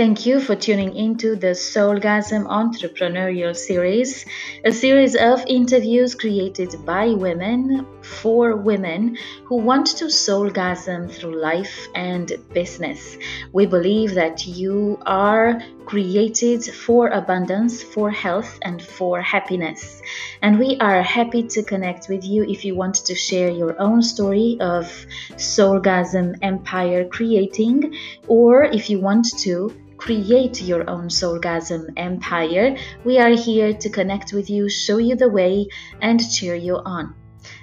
Thank you for tuning into the Soulgasm Entrepreneurial Series, a series of interviews created by women for women who want to soulgasm through life and business. We believe that you are created for abundance, for health, and for happiness. And we are happy to connect with you if you want to share your own story of soulgasm empire creating, or if you want to create your own soulgasm empire, we are here to connect with you, show you the way, and cheer you on.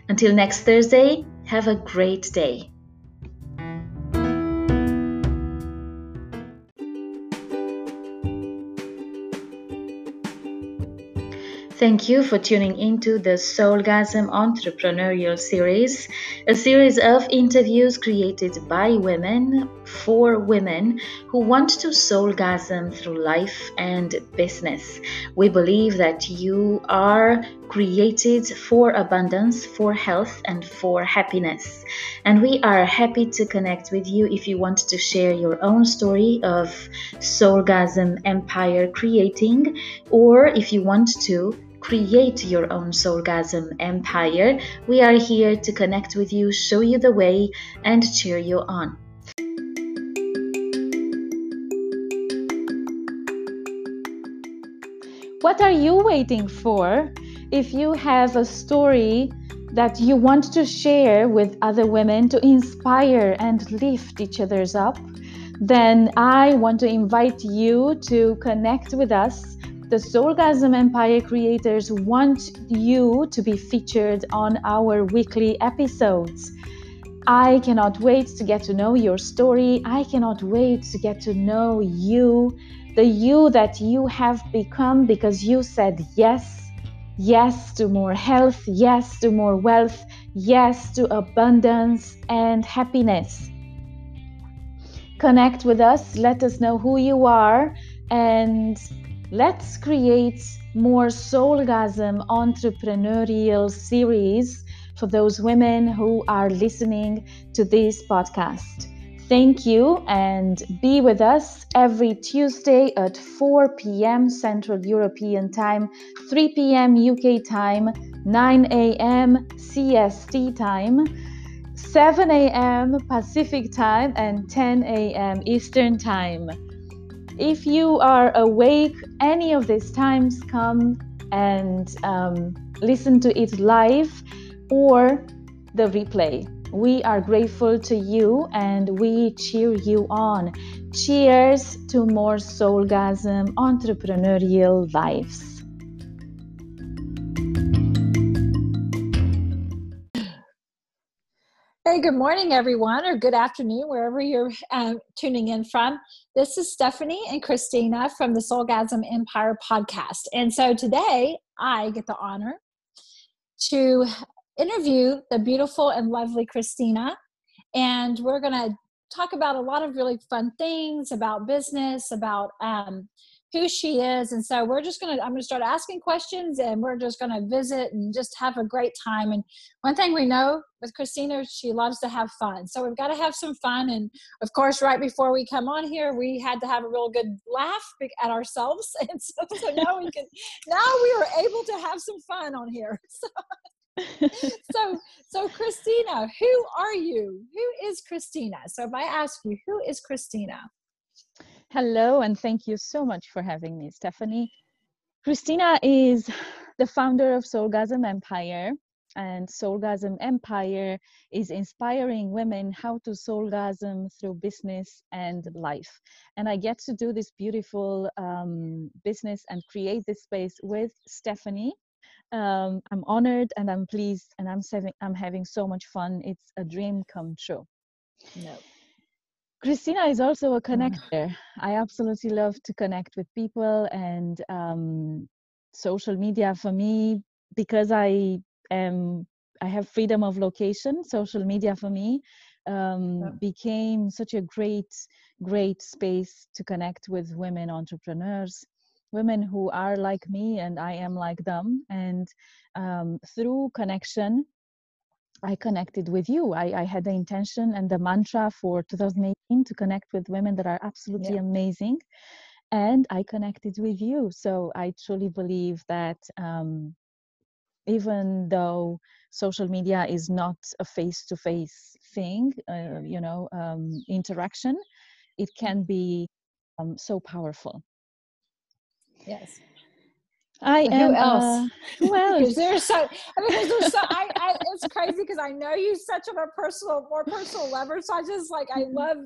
Until next Thursday, have a great day. Thank you for tuning into the Soulgasm Entrepreneurial Series, a series of interviews created by women for women who want to soulgasm through life and business. We believe that you are created for abundance, for health, and for happiness. And we are happy to connect with you if you want to share your own story of soulgasm empire creating, or if you want to create your own soulgasm empire, we are here to connect with you, show you the way, and cheer you on. What are you waiting for? If you have a story that you want to share with other women to inspire and lift each other's up, then I want to invite you to connect with us the Soulgasm Empire creators want you to be featured on our weekly episodes. I cannot wait to get to know your story. I cannot wait to get to know you, the you that you have become because you said yes. Yes to more health, yes to more wealth, yes to abundance and happiness. Connect with us, let us know who you are, and Let's create more Soulgasm entrepreneurial series for those women who are listening to this podcast. Thank you and be with us every Tuesday at 4 p.m. Central European Time, 3 p.m. UK time, 9 a.m. CST time, 7 a.m. Pacific time, and 10 a.m. Eastern time. If you are awake any of these times, come and um, listen to it live or the replay. We are grateful to you and we cheer you on. Cheers to more soulgasm entrepreneurial lives. Hey, good morning, everyone, or good afternoon, wherever you're uh, tuning in from. This is Stephanie and Christina from the Soulgasm Empire podcast. And so today I get the honor to interview the beautiful and lovely Christina. And we're going to talk about a lot of really fun things about business, about um, who she is. And so we're just going to, I'm going to start asking questions and we're just going to visit and just have a great time. And one thing we know with Christina, she loves to have fun. So we've got to have some fun. And of course, right before we come on here, we had to have a real good laugh at ourselves. And so, so now we can, now we are able to have some fun on here. So, so so christina who are you who is christina so if i ask you who is christina Hello, and thank you so much for having me, Stephanie. Christina is the founder of Soulgasm Empire, and Soulgasm Empire is inspiring women how to soulgasm through business and life. And I get to do this beautiful um, business and create this space with Stephanie. Um, I'm honored and I'm pleased, and I'm having I'm having so much fun. It's a dream come true. No. Christina is also a connector. I absolutely love to connect with people and um, social media for me because I am I have freedom of location. Social media for me um, yeah. became such a great great space to connect with women entrepreneurs, women who are like me and I am like them. And um, through connection, I connected with you. I, I, had the intention and the mantra for 2018 to connect with women that are absolutely yeah. amazing. And I connected with you. So I truly believe that um, even though social media is not a face to face thing, uh, you know, um, interaction, it can be um, so powerful. Yes. I who am. Else? Uh, who else? there's so. I mean, there's so. I, I, it's crazy because I know you such of a personal, more personal level. So I just like I mm-hmm. love.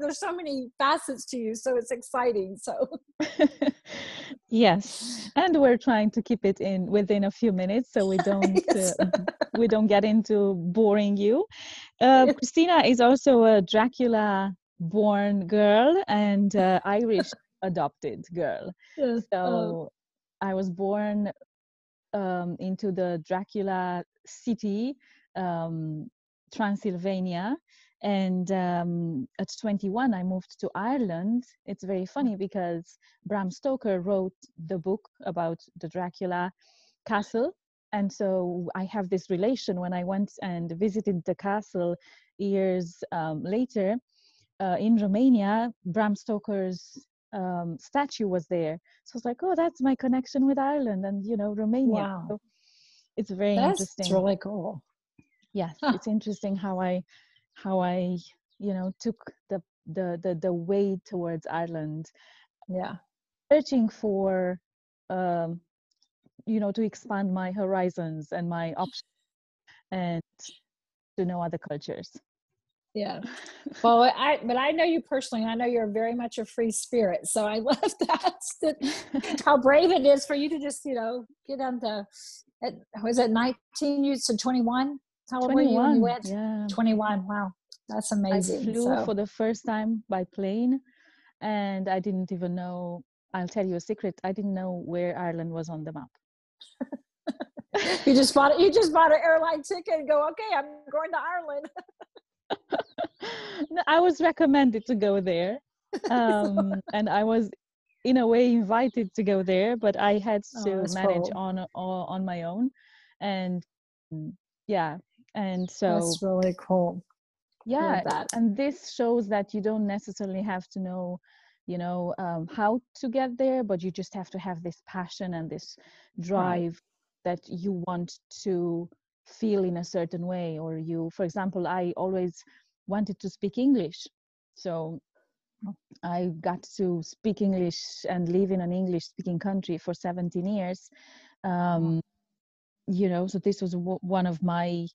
There's so many facets to you, so it's exciting. So. yes, and we're trying to keep it in within a few minutes, so we don't yes. uh, we don't get into boring you. Uh, Christina is also a Dracula born girl and uh, Irish adopted girl. Yes. So. I was born um, into the Dracula city, um, Transylvania. And um, at 21, I moved to Ireland. It's very funny because Bram Stoker wrote the book about the Dracula castle. And so I have this relation when I went and visited the castle years um, later uh, in Romania. Bram Stoker's um, statue was there. So I was like, oh, that's my connection with Ireland and you know Romania. Wow. So it's very that's interesting. It's really cool. Yes, huh. it's interesting how I how I you know took the the the the way towards Ireland. Yeah, searching for um, you know to expand my horizons and my options and to know other cultures yeah. Well i but i know you personally i know you're very much a free spirit so i love that, that how brave it is for you to just you know get on the at, was it 19 you said 21 how old were you when you went? yeah. 21 wow that's amazing i flew so. for the first time by plane and i didn't even know i'll tell you a secret i didn't know where ireland was on the map. You just bought you just bought an airline ticket and go okay i'm going to ireland I was recommended to go there. Um, and I was in a way invited to go there, but I had oh, to oh, manage cool. on, on on my own. And yeah, and so that's really cool. Yeah, and this shows that you don't necessarily have to know, you know, um, how to get there, but you just have to have this passion and this drive right. that you want to feel in a certain way or you for example i always wanted to speak english. So i got to speak english and live in an english speaking country for 17 years. Um, you know so this was w- one of my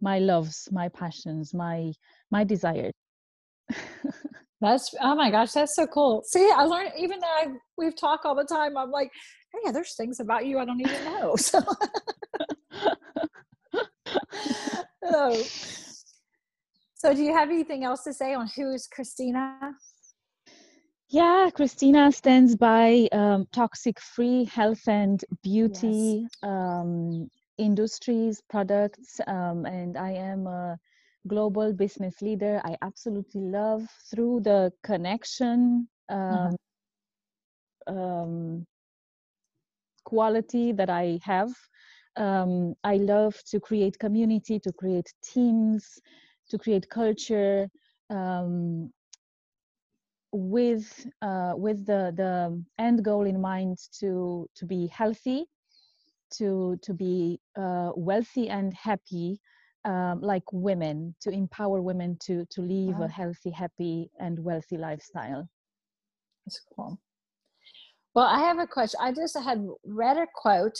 my loves my passions my my desires that's oh my gosh that's so cool. See i learned even though I, we've talked all the time i'm like hey there's things about you i don't even know. So oh. So, do you have anything else to say on who is Christina? Yeah, Christina stands by um, toxic free health and beauty yes. um, industries, products, um, and I am a global business leader. I absolutely love through the connection uh-huh. quality that I have um, I love to create community, to create teams, to create culture um, with uh, with the the end goal in mind to to be healthy, to to be uh, wealthy and happy. Um, like women to empower women to to live wow. a healthy happy and wealthy lifestyle that's cool well i have a question i just had read a quote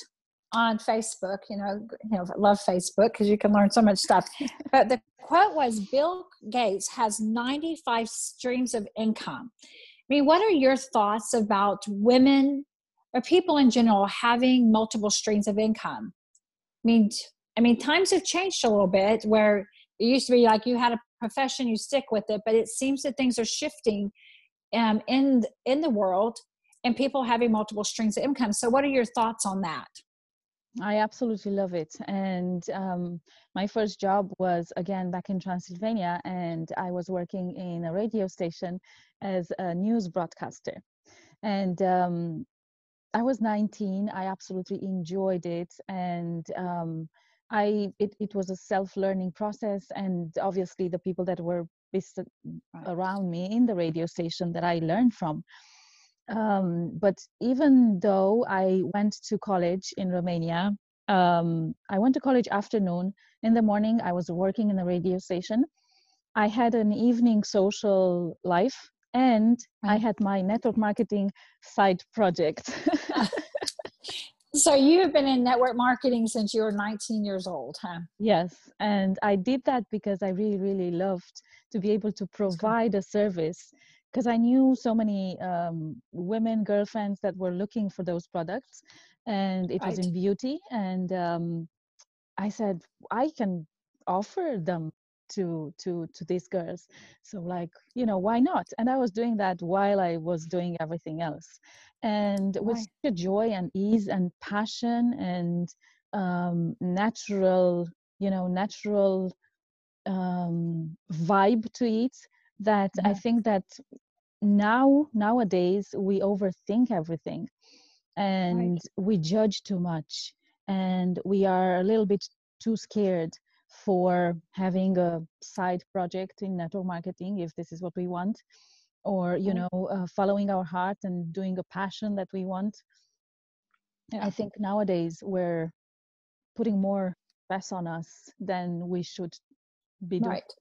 on Facebook. You know, you know, love Facebook because you can learn so much stuff. but the quote was, "Bill Gates has 95 streams of income." I mean, what are your thoughts about women or people in general having multiple streams of income? I mean, I mean, times have changed a little bit where it used to be like you had a profession, you stick with it, but it seems that things are shifting um, in in the world and people having multiple streams of income. So, what are your thoughts on that? I absolutely love it. And um, my first job was again back in Transylvania, and I was working in a radio station as a news broadcaster. And um, I was 19. I absolutely enjoyed it, and um, I it, it was a self-learning process and obviously the people that were around me in the radio station that I learned from. Um, but even though I went to college in Romania, um, I went to college afternoon. In the morning, I was working in the radio station. I had an evening social life and I had my network marketing side project. so you have been in network marketing since you were 19 years old, huh? Yes, and I did that because I really, really loved to be able to provide a service because I knew so many um, women, girlfriends that were looking for those products, and it right. was in beauty. And um, I said, I can offer them to to to these girls so like you know why not and i was doing that while i was doing everything else and with such a joy and ease and passion and um natural you know natural um vibe to it that yeah. i think that now nowadays we overthink everything and right. we judge too much and we are a little bit too scared for having a side project in network marketing if this is what we want or you know uh, following our heart and doing a passion that we want yeah. i think nowadays we're putting more stress on us than we should be doing right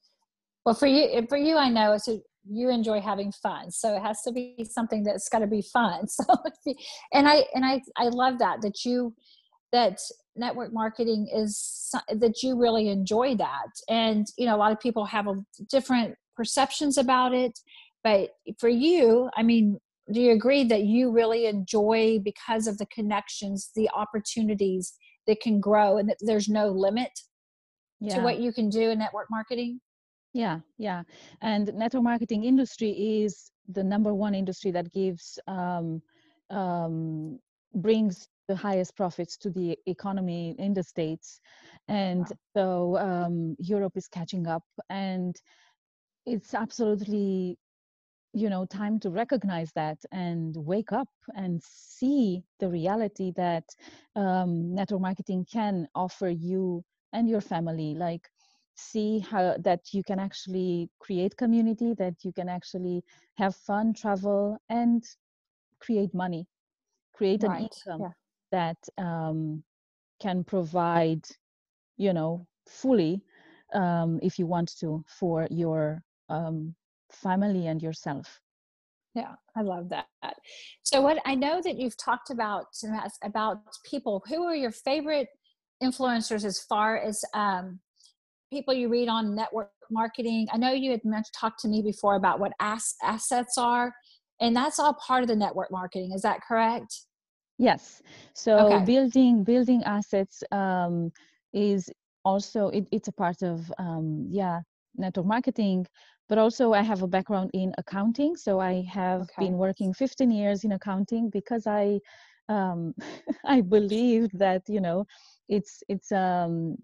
well for you for you i know it's a, you enjoy having fun. So it has to be something that's got to be fun. So and i and i i love that that you that network marketing is that you really enjoy that. And you know a lot of people have a different perceptions about it. But for you i mean do you agree that you really enjoy because of the connections the opportunities that can grow and that there's no limit yeah. to what you can do in network marketing yeah yeah and network marketing industry is the number one industry that gives um, um, brings the highest profits to the economy in the states and wow. so um, europe is catching up and it's absolutely you know time to recognize that and wake up and see the reality that um, network marketing can offer you and your family like see how that you can actually create community that you can actually have fun travel and create money create right. an income yeah. that um, can provide you know fully um, if you want to for your um, family and yourself. Yeah i love that. So what i know that you've talked about about people. Who are your favorite influencers as far as um, people you read on network marketing i know you had mentioned, talked to me before about what ass, assets are and that's all part of the network marketing is that correct Yes. So okay. building building assets um, is also it, it's a part of um, yeah network marketing, but also I have a background in accounting. So I have okay. been working 15 years in accounting because I um, I believe that you know it's it's um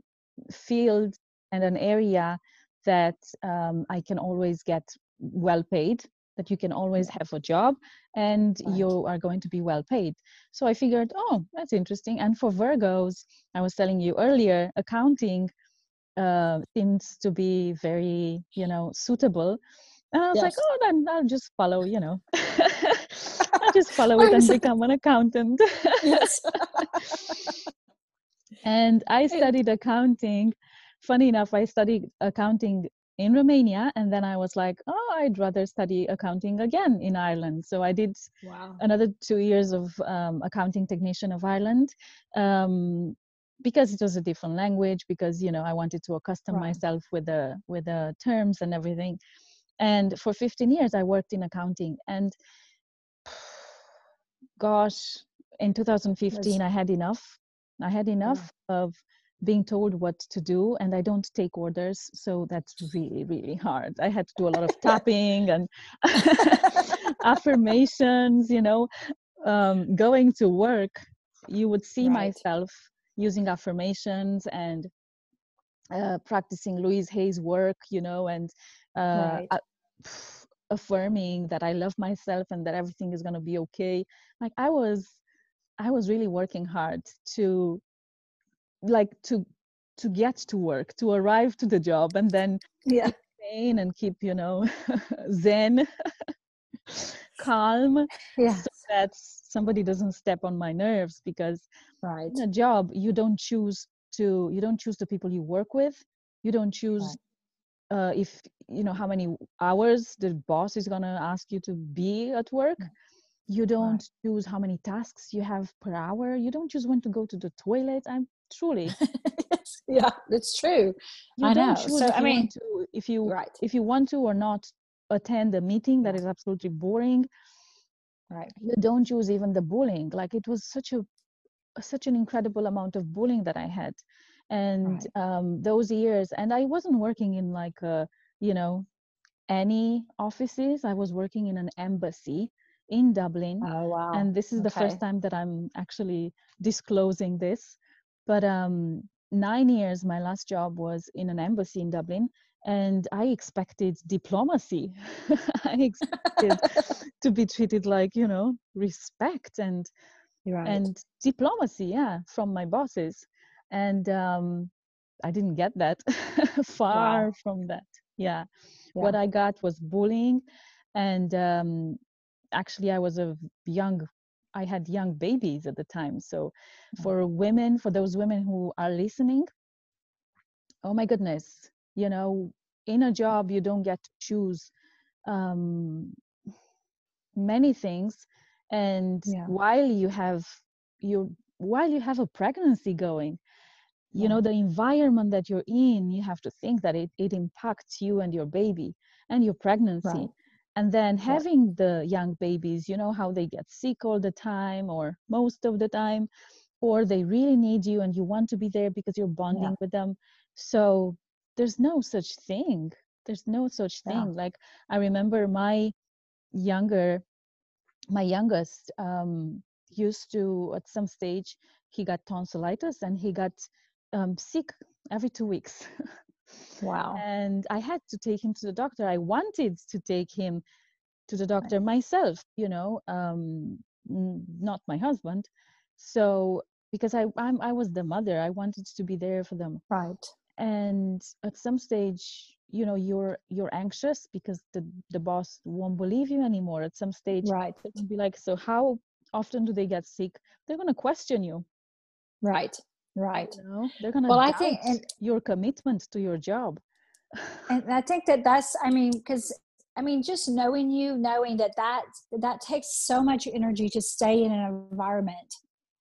field and an area that um, I can always get well paid that you can always have a job and right. you are going to be well paid. So I figured, oh, that's interesting. And for Virgos, I was telling you earlier, accounting uh, seems to be very, you know, suitable. And I was yes. like, oh, then I'll just follow, you know, I'll just follow it and become an accountant. yes. and I studied accounting. Funny enough, I studied accounting in Romania. And then I was like, oh, I'd rather study accounting again in Ireland. So I did wow. another two years of um, accounting technician of Ireland. Um, because it was a different language because you know i wanted to accustom right. myself with the with the terms and everything and for 15 years i worked in accounting and gosh in 2015 i had enough i had enough yeah. of being told what to do and i don't take orders so that's really really hard i had to do a lot of tapping and affirmations you know um, going to work you would see right. myself using affirmations and uh, practicing louise hay's work you know and uh, right. affirming that i love myself and that everything is going to be okay like i was i was really working hard to like to to get to work to arrive to the job and then yeah. pain and keep you know zen calm yeah. so that somebody doesn't step on my nerves because right. in a job you don't choose to you don't choose the people you work with. You don't choose right. uh, if you know how many hours the boss is going to ask you to be at work. Mm. you don't Right. choose how many tasks you have per hour. You don't choose when to go to the toilet. I'm truly yeah it's true. You I don't know. So, I mean- to if you right. if you want to or not attend a meeting that is absolutely boring. Right. You don't choose even the bullying. Like it was such a such an incredible amount of bullying that i had. And um, those years and i wasn't working in like a you know any offices. I was working in an embassy in dublin. Oh wow. And this is the first time that i'm actually disclosing this but um nine years my last job was in an embassy in dublin and i expected diplomacy i expected to be treated like you know respect and right and diplomacy yeah from my bosses and um i didn't get that far Wow. from that yeah. Yeah. what i got was bullying and um actually i was a young i had young babies at the time so Mm. for women for those women who are listening oh my goodness you know in a job you don't get to choose um many things and Yeah. while you have you while you have a pregnancy going you Yeah. know the environment that you're in you have to think that it, it impacts you and your baby and your pregnancy Right. And then having the young babies you know how they get sick all the time or most of the time or they really need you and you want to be there because you're bonding with them. So there's no such thing. There's no such Yeah. thing. Like i remember my younger my youngest um, used to at some stage he got tonsillitis and he got um, sick every two weeks Wow. and i had to take him to the doctor i wanted to take him to the doctor myself you know um, n- not my husband so because I, I'm, I was the mother i wanted to be there for them Right. and at some stage you know you're you're anxious because the the boss won't believe you anymore at some stage Right. they're be like so how often do they get sick they're going to question you Right. Right. you know they're to Well, I think- and- your commitment to your job. And I think that that's I mean because I mean just knowing you knowing that that that takes so much energy to stay in an environment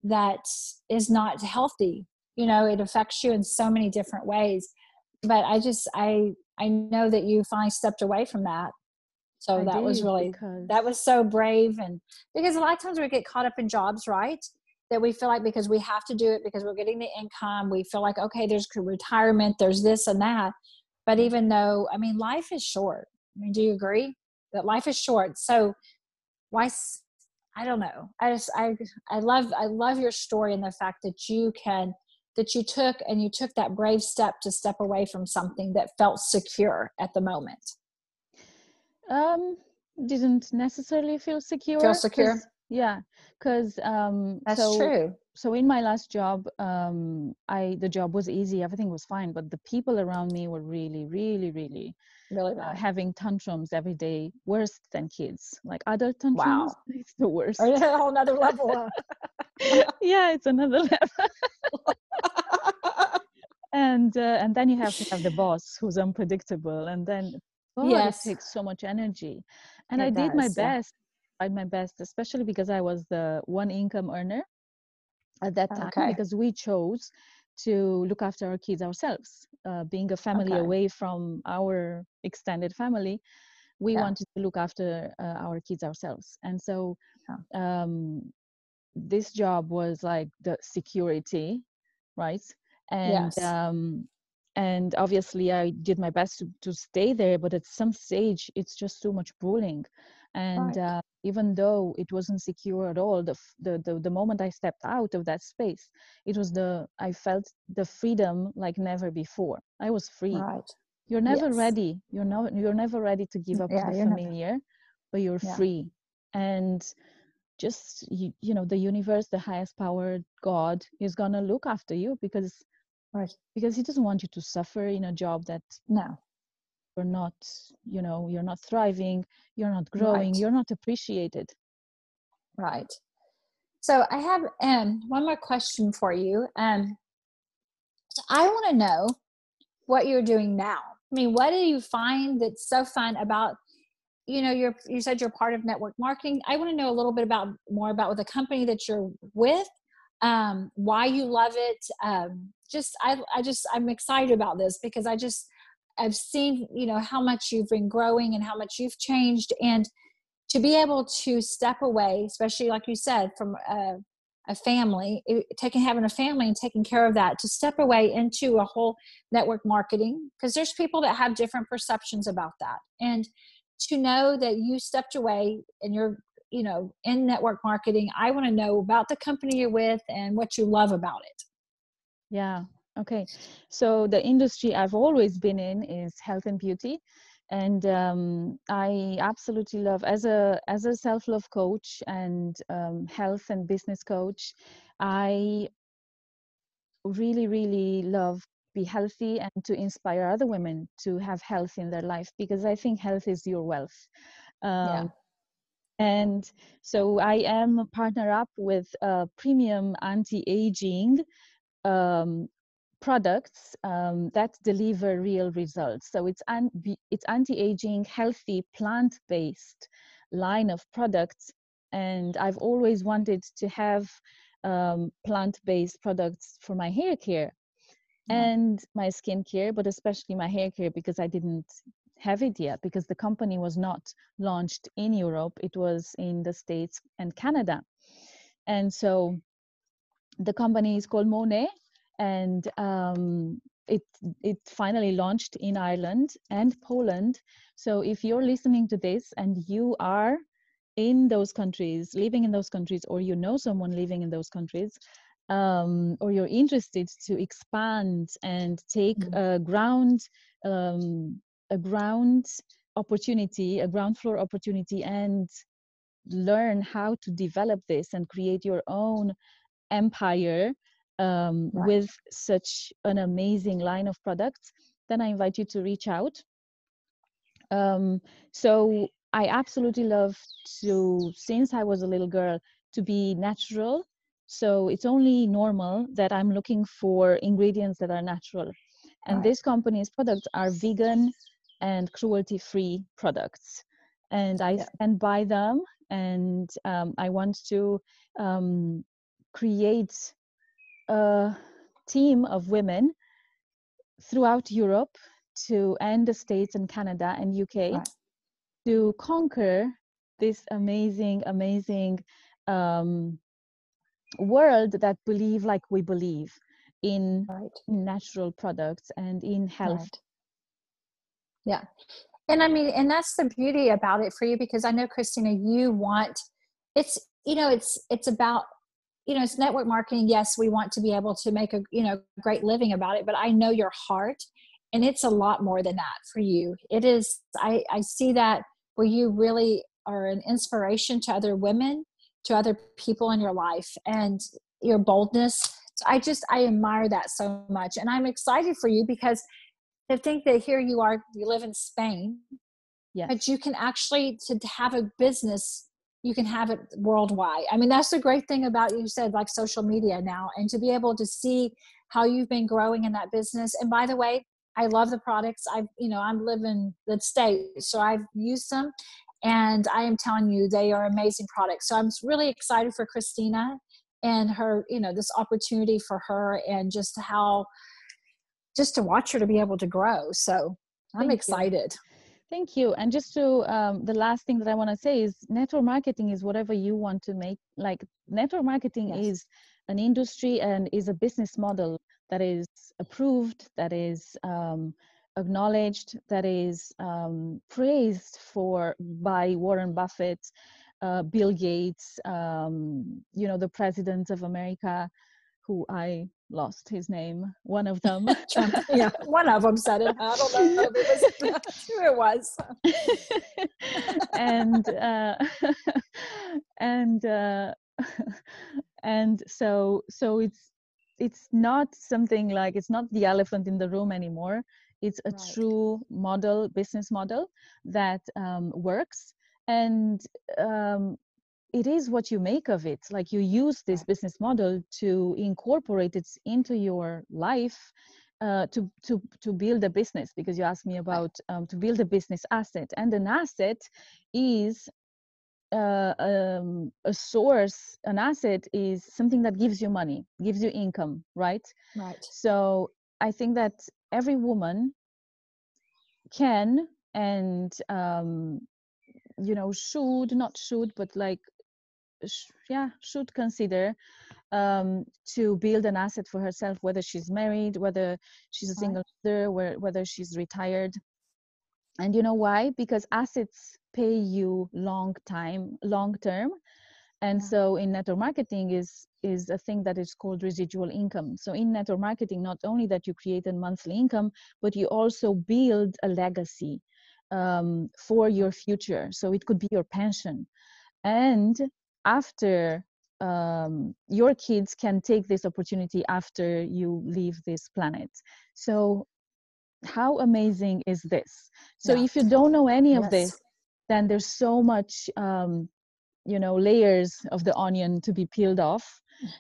that is not healthy you know it affects you in so many different ways. But I just I I know that you finally stepped away from that. So I that was really that was so brave and because a lot of times we get caught up in jobs right that we feel like because we have to do it because we're getting the income we feel like okay there's retirement there's this and that. But even though i mean life is short. I mean do you agree that life is short? So why I don't know. I just i i love i love your story and the fact that you can that you took and you took that brave step to step away from something that felt secure at the moment. Um didn't necessarily feel secure feel secure yeah because um that's so true so in my last job um i the job was easy everything was fine but the people around me were really really really really uh, having tantrums every day worse than kids like adult tantrums Wow. it's the worst or a whole nother level yeah it's another level and uh, and then you have to have the boss who's unpredictable and then God, Yes. it takes so much energy and It i did my does, yeah. best tried my best especially because i was the one income earner at that time Okay. because we chose to look after our kids ourselves uh, being a family Okay. away from our extended family we Yeah. wanted to look after uh, our kids ourselves and so um, this job was like the security right and Yes. um, and obviously i did my best to, to stay there but at some stage it's just too much bullying and Right. uh, even though it wasn't secure at all the, f- the the the moment i stepped out of that space it was the i felt the freedom like never before. I was free. Right. You're never Yes. ready. You're not you're never ready to give up Yeah, the you're never- familiar but you're Yeah. free. And just you, you know the universe the highest power god is going to look after you because right. because he doesn't want you to suffer in a job that no you're not you know you're not thriving you're not growing Right. you're not appreciated. Right. So i have um one more question for you um so i want to know what you're doing now. I mean what do you find that's so fun about you know you're you said you're part of network marketing. I want to know a little bit about more about the company that you're with um why you love it um just i i just i'm excited about this because i just i've seen you know how much you've been growing and how much you've changed and to be able to step away especially like you said from a, a family taking having a family and taking care of that to step away into a whole network marketing because there's people that have different perceptions about that and to know that you stepped away and you're you know in network marketing i want to know about the company you're with and what you love about it Yeah. Okay. So the industry I've always been in is health and beauty, and um, I absolutely love as a as a self love coach and um, health and business coach. I really really love be healthy and to inspire other women to have health in their life because I think health is your wealth. Um, yeah and so I am a partner up with uh, premium anti-aging um, products um, that deliver real results. So it's an, it's anti-aging, healthy, plant-based line of products, and I've always wanted to have um, plant-based products for my hair care Yeah. and my skincare, but especially my hair care because I didn't have it yet because the company was not launched in Europe. It was in the States and Canada. And so the company is called Monat and um, it it finally launched in Ireland and Poland. So if you're listening to this and you are in those countries, living in those countries, or you know someone living in those countries, um, or you're interested to expand and take Mhm. a ground um, a ground opportunity, a ground floor opportunity, and learn how to develop this and create your own empire um, Right. with such an amazing line of products, then I invite you to reach out. Um, so I absolutely love to, since I was a little girl, to be natural. So it's only normal that I'm looking for ingredients that are natural. And Right. this company's products are vegan and cruelty free products. And I Yeah. stand by them. And um, I want to um, create a team of women throughout Europe to and the States and Canada and UK Right. to conquer this amazing, amazing um, world that believe like we believe in right natural products and in health. Right. Yeah. And I mean, and that's the beauty about it for you because I know Christina, you want it's you know, it's it's about you know, it's network marketing. Yes, we want to be able to make a you know great living about it, but I know your heart and it's a lot more than that for you. It is I, I see that where you really are an inspiration to other women, to other people in your life and your boldness. I just I admire that so much. And I'm excited for you because to think that here you are, you live in Spain, Yes. but you can actually to have a business you can have it worldwide. I mean that's the great thing about you said like social media now and to be able to see how you've been growing in that business. And by the way i love the products. I've you know i'm living the state so i've used them and i am telling you they are amazing products. So i'm really excited for christina and her you know this opportunity for her and just how just to watch her to be able to grow. So i'm Thank you. Thank you. And just to um, the last thing that I want to say is network marketing is whatever you want to make. Like network marketing Yes. is an industry and is a business model that is approved, that is um, acknowledged, that is um, praised for by Warren Buffett, uh, Bill Gates, um, you know, the president of America, who I lost his name, one of them. Trump. Yeah, one of them said it. I don't know if it was who it was. and uh, and uh, and so so it's it's not something like it's not the elephant in the room anymore it's a Right. true model business model that um, works and um, it is what you make of it. Like you use this business model to incorporate it into your life uh, to to to build a business because you asked me about um, to build a business asset. And an asset is uh, um, a source an asset is something that gives you money gives you income right? Right. so i think that every woman can and um, you know should not should but like sh- yeah should consider um, to build an asset for herself whether she's married whether she's a single mother where, whether she's retired. And you know why? Because assets pay you long time long term. And Yeah. so in network marketing is is a thing that is called residual income. So in network marketing not only that you create a monthly income but you also build a legacy um, for your future. So it could be your pension. And after um, your kids can take this opportunity after you leave this planet. So how amazing is this? So Yeah. if you don't know any of Yes. this then there's so much um, you know layers of the onion to be peeled off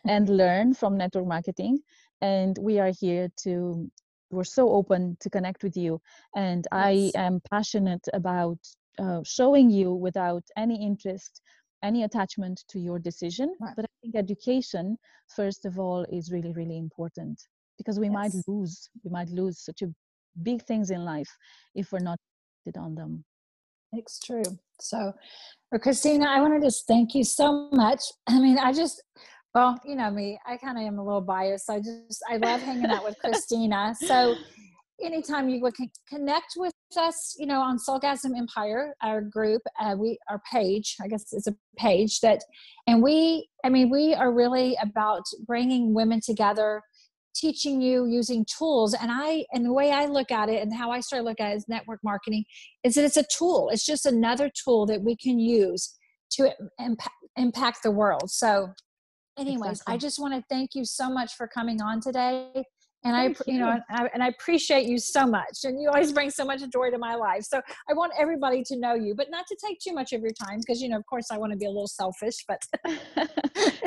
and learn from network marketing. And we are here to we're so open to connect with you. And i am passionate about uh, showing you without any interest any attachment to your decision Right. but i think education first of all is really really important because we might lose we might lose such a big things in life if we're not on them It's true. So, well, Christina, I want to just thank you so much. I mean, I just, well, you know me, I kind of am a little biased. I just, I love hanging out with Christina. So, anytime you would con- connect with us, you know, on Soulgasm Empire, our group, uh, we, our page, I guess it's a page that, and we, I mean, we are really about bringing women together teaching you using tools and i and the way i look at it and how i start look at it is network marketing is that it's a tool. It's just another tool that we can use to impact, impact the world. So anyways Exactly. i just want to thank you so much for coming on today and Thank I, you know, you. I, and I appreciate you so much. And you always bring so much joy to my life. So I want everybody to know you, but not to take too much of your time because, you know, of course, I want to be a little selfish. But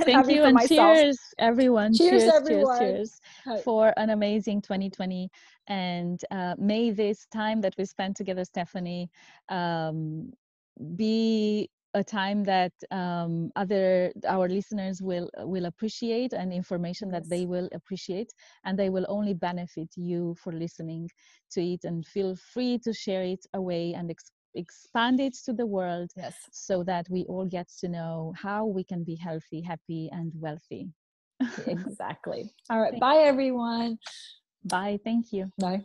Thank you and myself. cheers, everyone. Cheers, cheers, everyone. cheers, cheers for an amazing 2020. And uh, may this time that we spent together, Stephanie, um, be a time that um, other our listeners will will appreciate and information that they will appreciate and they will only benefit you for listening to it and feel free to share it away and ex- expand it to the world yes. so that we all get to know how we can be healthy, happy, and wealthy. Exactly. All right. Thank Bye, everyone. Bye. Thank you. Bye.